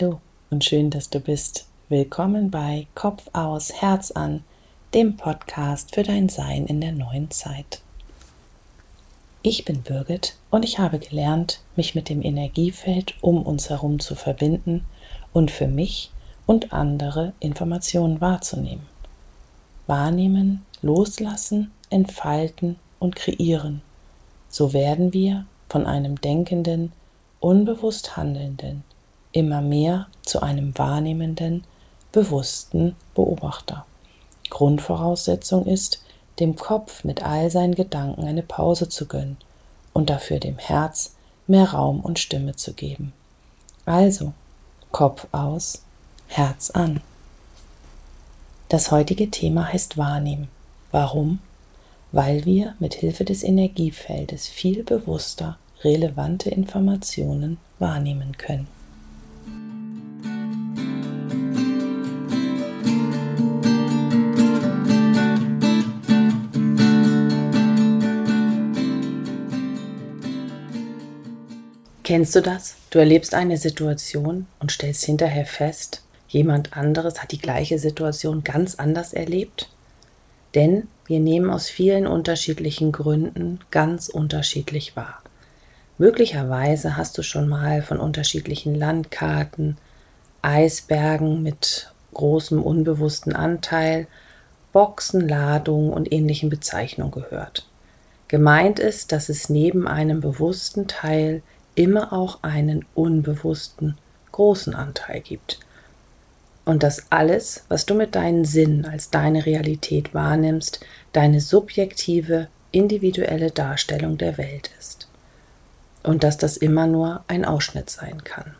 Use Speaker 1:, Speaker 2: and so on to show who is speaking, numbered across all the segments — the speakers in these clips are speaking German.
Speaker 1: Hallo und schön, dass du bist. Willkommen bei Kopf aus, Herz an, dem Podcast für dein Sein in der neuen Zeit. Ich bin Birgit und ich habe gelernt, mich mit dem Energiefeld um uns herum zu verbinden und für mich und andere Informationen wahrzunehmen. Wahrnehmen, loslassen, entfalten und kreieren. So werden wir von einem denkenden, unbewusst handelnden, immer mehr zu einem wahrnehmenden, bewussten Beobachter. Grundvoraussetzung ist, dem Kopf mit all seinen Gedanken eine Pause zu gönnen und dafür dem Herz mehr Raum und Stimme zu geben. Also, Kopf aus, Herz an. Das heutige Thema heißt Wahrnehmen. Warum? Weil wir mit Hilfe des Energiefeldes viel bewusster relevante Informationen wahrnehmen können. Kennst du das? Du erlebst eine Situation und stellst hinterher fest, jemand anderes hat die gleiche Situation ganz anders erlebt? Denn wir nehmen aus vielen unterschiedlichen Gründen ganz unterschiedlich wahr. Möglicherweise hast du schon mal von unterschiedlichen Landkarten, Eisbergen mit großem unbewussten Anteil, Boxen, Ladungen und ähnlichen Bezeichnungen gehört. Gemeint ist, dass es neben einem bewussten Teil immer auch einen unbewussten großen Anteil gibt. Und dass alles, was du mit deinen Sinnen als deine Realität wahrnimmst, deine subjektive, individuelle Darstellung der Welt ist. Und dass das immer nur ein Ausschnitt sein kann.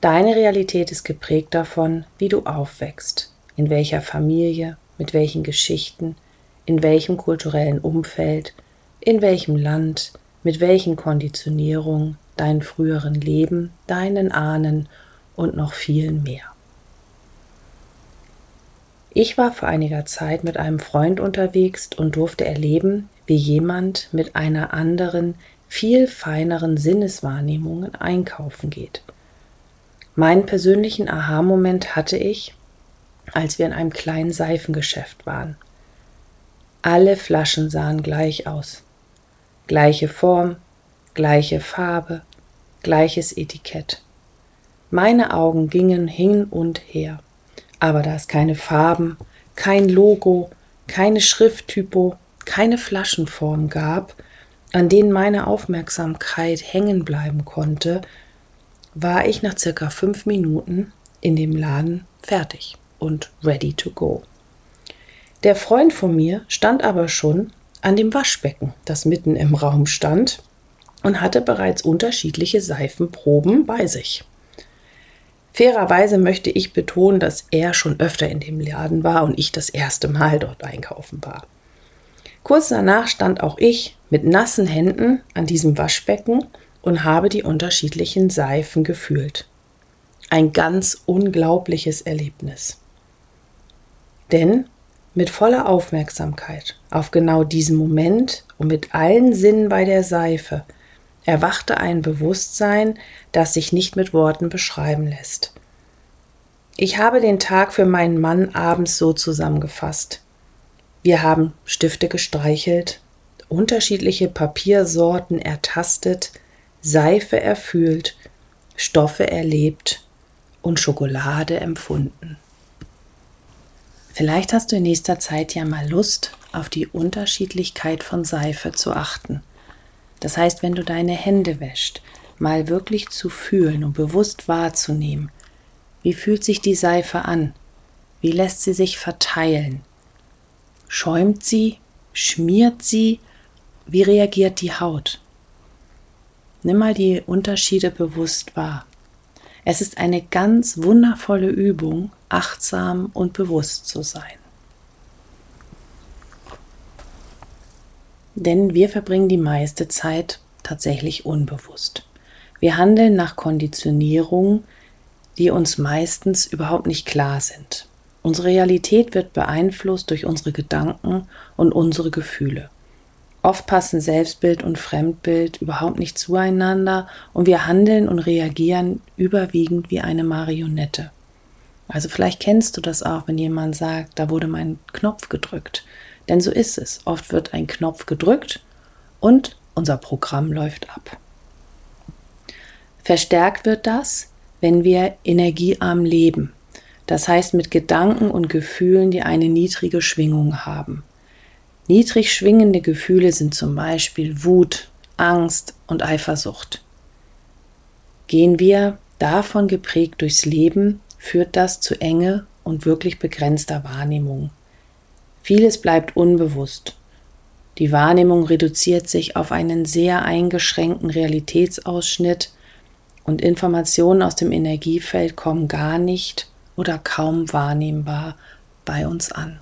Speaker 1: Deine Realität ist geprägt davon, wie du aufwächst, in welcher Familie, mit welchen Geschichten, in welchem kulturellen Umfeld, in welchem Land, mit welchen Konditionierungen, dein früheren Leben, deinen Ahnen und noch viel mehr. Ich war vor einiger Zeit mit einem Freund unterwegs und durfte erleben, wie jemand mit einer anderen, viel feineren Sinneswahrnehmung einkaufen geht. Meinen persönlichen Aha-Moment hatte ich, als wir in einem kleinen Seifengeschäft waren. Alle Flaschen sahen gleich aus gleiche Form, gleiche Farbe, gleiches Etikett. Meine Augen gingen hin und her, aber da es keine Farben, kein Logo, keine Schrifttypo, keine Flaschenform gab, an denen meine Aufmerksamkeit hängen bleiben konnte, war ich nach circa fünf Minuten in dem Laden fertig und ready to go. Der Freund von mir stand aber schon an dem Waschbecken, das mitten im Raum stand, und hatte bereits unterschiedliche Seifenproben bei sich. Fairerweise möchte ich betonen, dass er schon öfter in dem Laden war und ich das erste Mal dort einkaufen war. Kurz danach stand auch ich mit nassen Händen an diesem Waschbecken und habe die unterschiedlichen Seifen gefühlt. Ein ganz unglaubliches Erlebnis. Denn mit voller Aufmerksamkeit auf genau diesen Moment und mit allen Sinnen bei der Seife erwachte ein Bewusstsein, das sich nicht mit Worten beschreiben lässt. Ich habe den Tag für meinen Mann abends so zusammengefasst. Wir haben Stifte gestreichelt, unterschiedliche Papiersorten ertastet, Seife erfühlt, Stoffe erlebt und Schokolade empfunden. Vielleicht hast du in nächster Zeit ja mal Lust, auf die Unterschiedlichkeit von Seife zu achten. Das heißt, wenn du deine Hände wäscht, mal wirklich zu fühlen und bewusst wahrzunehmen, wie fühlt sich die Seife an? Wie lässt sie sich verteilen? Schäumt sie? Schmiert sie? Wie reagiert die Haut? Nimm mal die Unterschiede bewusst wahr. Es ist eine ganz wundervolle Übung, achtsam und bewusst zu sein. Denn wir verbringen die meiste Zeit tatsächlich unbewusst. Wir handeln nach Konditionierungen, die uns meistens überhaupt nicht klar sind. Unsere Realität wird beeinflusst durch unsere Gedanken und unsere Gefühle. Oft passen Selbstbild und Fremdbild überhaupt nicht zueinander und wir handeln und reagieren überwiegend wie eine Marionette. Also vielleicht kennst du das auch, wenn jemand sagt, da wurde mein Knopf gedrückt. Denn so ist es. Oft wird ein Knopf gedrückt und unser Programm läuft ab. Verstärkt wird das, wenn wir energiearm leben. Das heißt mit Gedanken und Gefühlen, die eine niedrige Schwingung haben. Niedrig schwingende Gefühle sind zum Beispiel Wut, Angst und Eifersucht. Gehen wir davon geprägt durchs Leben, führt das zu enge und wirklich begrenzter Wahrnehmung. Vieles bleibt unbewusst. Die Wahrnehmung reduziert sich auf einen sehr eingeschränkten Realitätsausschnitt und Informationen aus dem Energiefeld kommen gar nicht oder kaum wahrnehmbar bei uns an.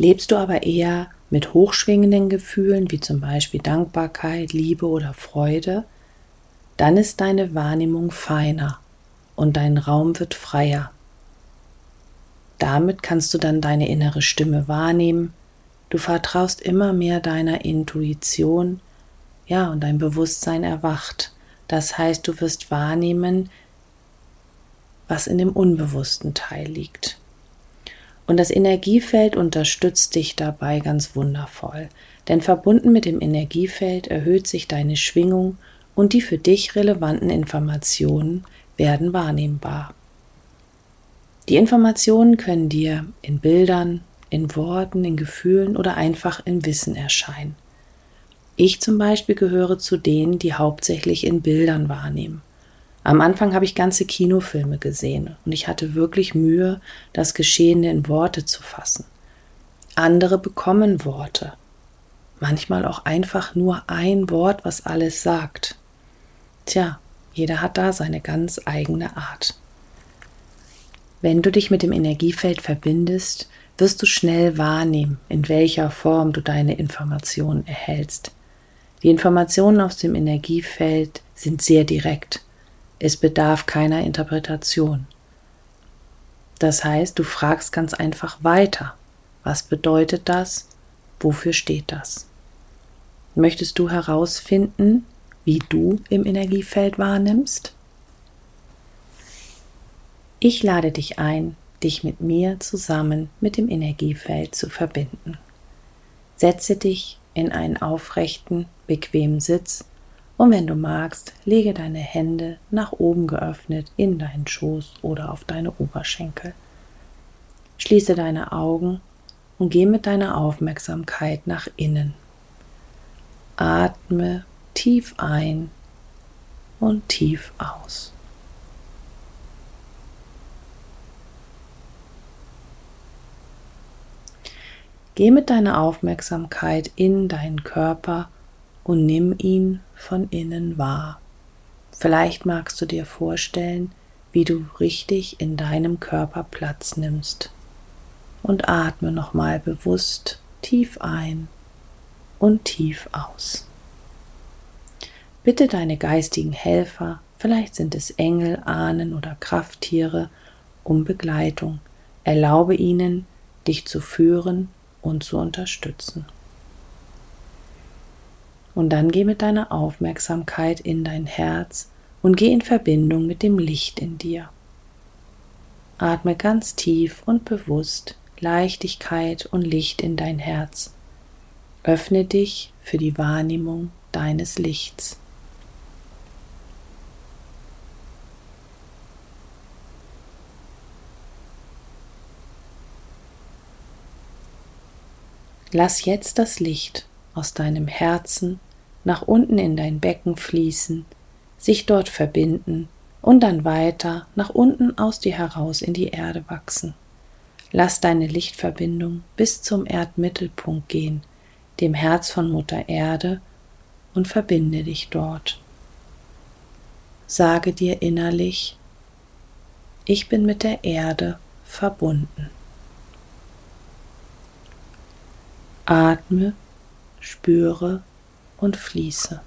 Speaker 1: Lebst du aber eher mit hochschwingenden Gefühlen wie zum Beispiel Dankbarkeit, Liebe oder Freude, dann ist deine Wahrnehmung feiner und dein Raum wird freier. Damit kannst du dann deine innere Stimme wahrnehmen. Du vertraust immer mehr deiner Intuition, ja, und dein Bewusstsein erwacht. Das heißt, du wirst wahrnehmen, was in dem unbewussten Teil liegt. Und das Energiefeld unterstützt dich dabei ganz wundervoll. Denn verbunden mit dem Energiefeld erhöht sich deine Schwingung und die für dich relevanten Informationen werden wahrnehmbar. Die Informationen können dir in Bildern, in Worten, in Gefühlen oder einfach in Wissen erscheinen. Ich zum Beispiel gehöre zu denen, die hauptsächlich in Bildern wahrnehmen. Am Anfang habe ich ganze Kinofilme gesehen und ich hatte wirklich Mühe, das Geschehene in Worte zu fassen. Andere bekommen Worte, manchmal auch einfach nur ein Wort, was alles sagt. Tja, jeder hat da seine ganz eigene Art. Wenn du dich mit dem Energiefeld verbindest, wirst du schnell wahrnehmen, in welcher Form du deine Informationen erhältst. Die Informationen aus dem Energiefeld sind sehr direkt es bedarf keiner Interpretation. Das heißt, du fragst ganz einfach weiter. Was bedeutet das? Wofür steht das? Möchtest du herausfinden, wie du im Energiefeld wahrnimmst? Ich lade dich ein, dich mit mir zusammen mit dem Energiefeld zu verbinden. Setze dich in einen aufrechten, bequemen Sitz und wenn du magst, lege deine Hände nach oben geöffnet in deinen Schoß oder auf deine Oberschenkel. Schließe deine Augen und geh mit deiner Aufmerksamkeit nach innen. Atme tief ein und tief aus. Geh mit deiner Aufmerksamkeit in deinen Körper und nimm ihn von innen wahr. Vielleicht magst du dir vorstellen, wie du richtig in deinem Körper Platz nimmst. Und atme nochmal bewusst tief ein und tief aus. Bitte deine geistigen Helfer, vielleicht sind es Engel, Ahnen oder Krafttiere, um Begleitung. Erlaube ihnen, dich zu führen und zu unterstützen. Und dann geh mit deiner Aufmerksamkeit in dein Herz und geh in Verbindung mit dem Licht in dir. Atme ganz tief und bewusst Leichtigkeit und Licht in dein Herz. Öffne dich für die Wahrnehmung deines Lichts. Lass jetzt das Licht aus deinem Herzen nach unten in dein Becken fließen, sich dort verbinden und dann weiter nach unten aus dir heraus in die Erde wachsen. Lass deine Lichtverbindung bis zum Erdmittelpunkt gehen, dem Herz von Mutter Erde, und verbinde dich dort. Sage dir innerlich, ich bin mit der Erde verbunden. Atme spüre und fließe.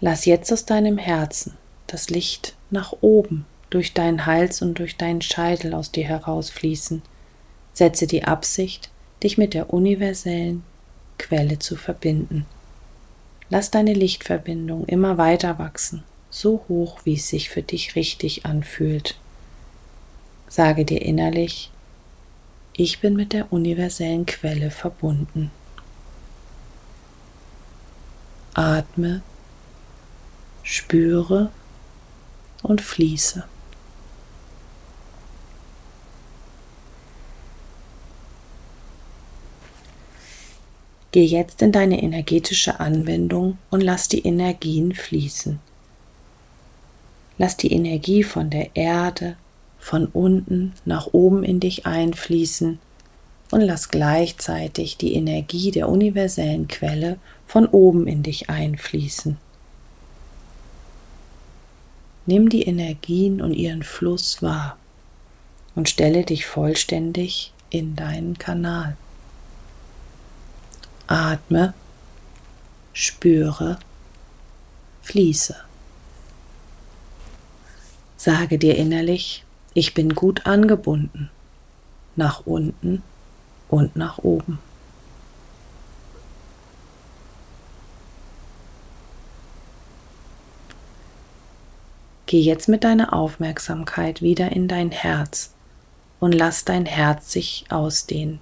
Speaker 1: Lass jetzt aus deinem Herzen das Licht nach oben durch deinen Hals und durch deinen Scheitel aus dir herausfließen. Setze die Absicht, dich mit der universellen Quelle zu verbinden. Lass deine Lichtverbindung immer weiter wachsen, so hoch, wie es sich für dich richtig anfühlt. Sage dir innerlich, ich bin mit der universellen Quelle verbunden. Atme, spüre und fließe. Geh jetzt in deine energetische Anwendung und lass die Energien fließen. Lass die Energie von der Erde, von unten nach oben in dich einfließen und lass gleichzeitig die Energie der universellen Quelle von oben in dich einfließen. Nimm die Energien und ihren Fluss wahr und stelle dich vollständig in deinen Kanal. Atme, spüre, fließe. Sage dir innerlich, ich bin gut angebunden, nach unten und nach oben. Geh jetzt mit deiner Aufmerksamkeit wieder in dein Herz und lass dein Herz sich ausdehnen.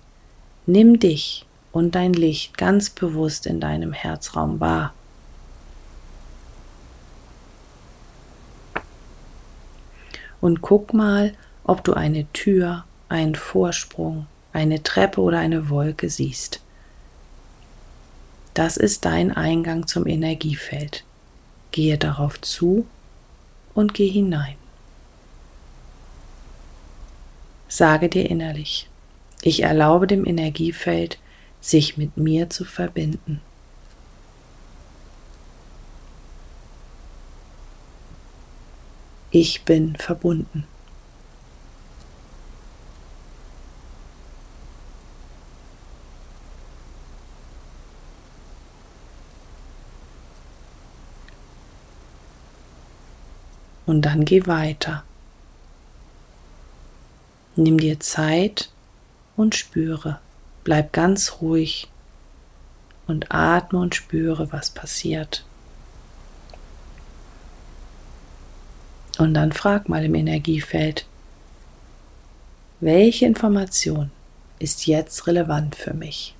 Speaker 1: Nimm dich und dein Licht ganz bewusst in deinem Herzraum wahr. Und guck mal, ob du eine Tür, einen Vorsprung, eine Treppe oder eine Wolke siehst. Das ist dein Eingang zum Energiefeld. Gehe darauf zu und geh hinein. Sage dir innerlich, ich erlaube dem Energiefeld, sich mit mir zu verbinden. Ich bin verbunden. Und dann geh weiter. Nimm dir Zeit und spüre. Bleib ganz ruhig und atme und spüre, was passiert. Und dann frag mal im Energiefeld, welche Information ist jetzt relevant für mich?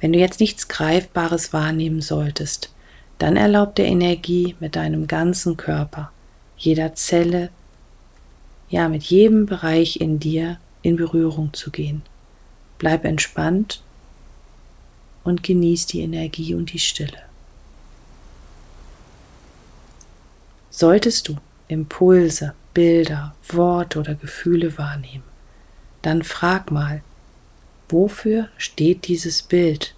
Speaker 1: Wenn du jetzt nichts Greifbares wahrnehmen solltest, dann erlaubt der Energie mit deinem ganzen Körper, jeder Zelle, ja mit jedem Bereich in dir in Berührung zu gehen. Bleib entspannt und genieß die Energie und die Stille. Solltest du Impulse, Bilder, Worte oder Gefühle wahrnehmen, dann frag mal, wofür steht dieses Bild,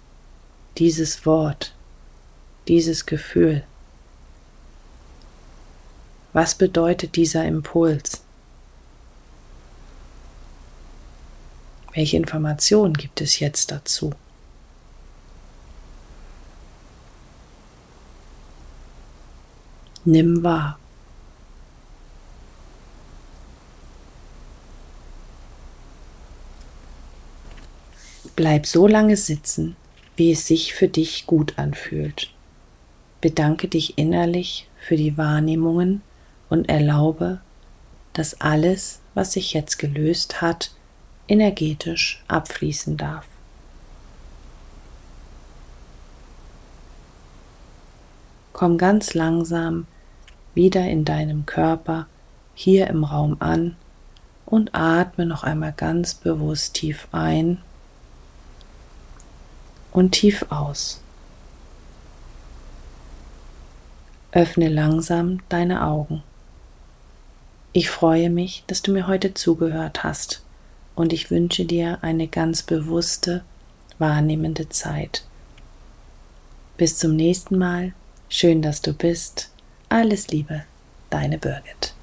Speaker 1: dieses Wort, dieses Gefühl? Was bedeutet dieser Impuls? Welche Informationen gibt es jetzt dazu? Nimm wahr. Bleib so lange sitzen, wie es sich für dich gut anfühlt. Bedanke dich innerlich für die Wahrnehmungen und erlaube, dass alles, was sich jetzt gelöst hat, energetisch abfließen darf. Komm ganz langsam wieder in deinem Körper hier im Raum an und atme noch einmal ganz bewusst tief ein und tief aus. Öffne langsam deine Augen. Ich freue mich, dass du mir heute zugehört hast und ich wünsche dir eine ganz bewusste, wahrnehmende Zeit. Bis zum nächsten Mal. Schön, dass du bist. Alles Liebe, deine Birgit.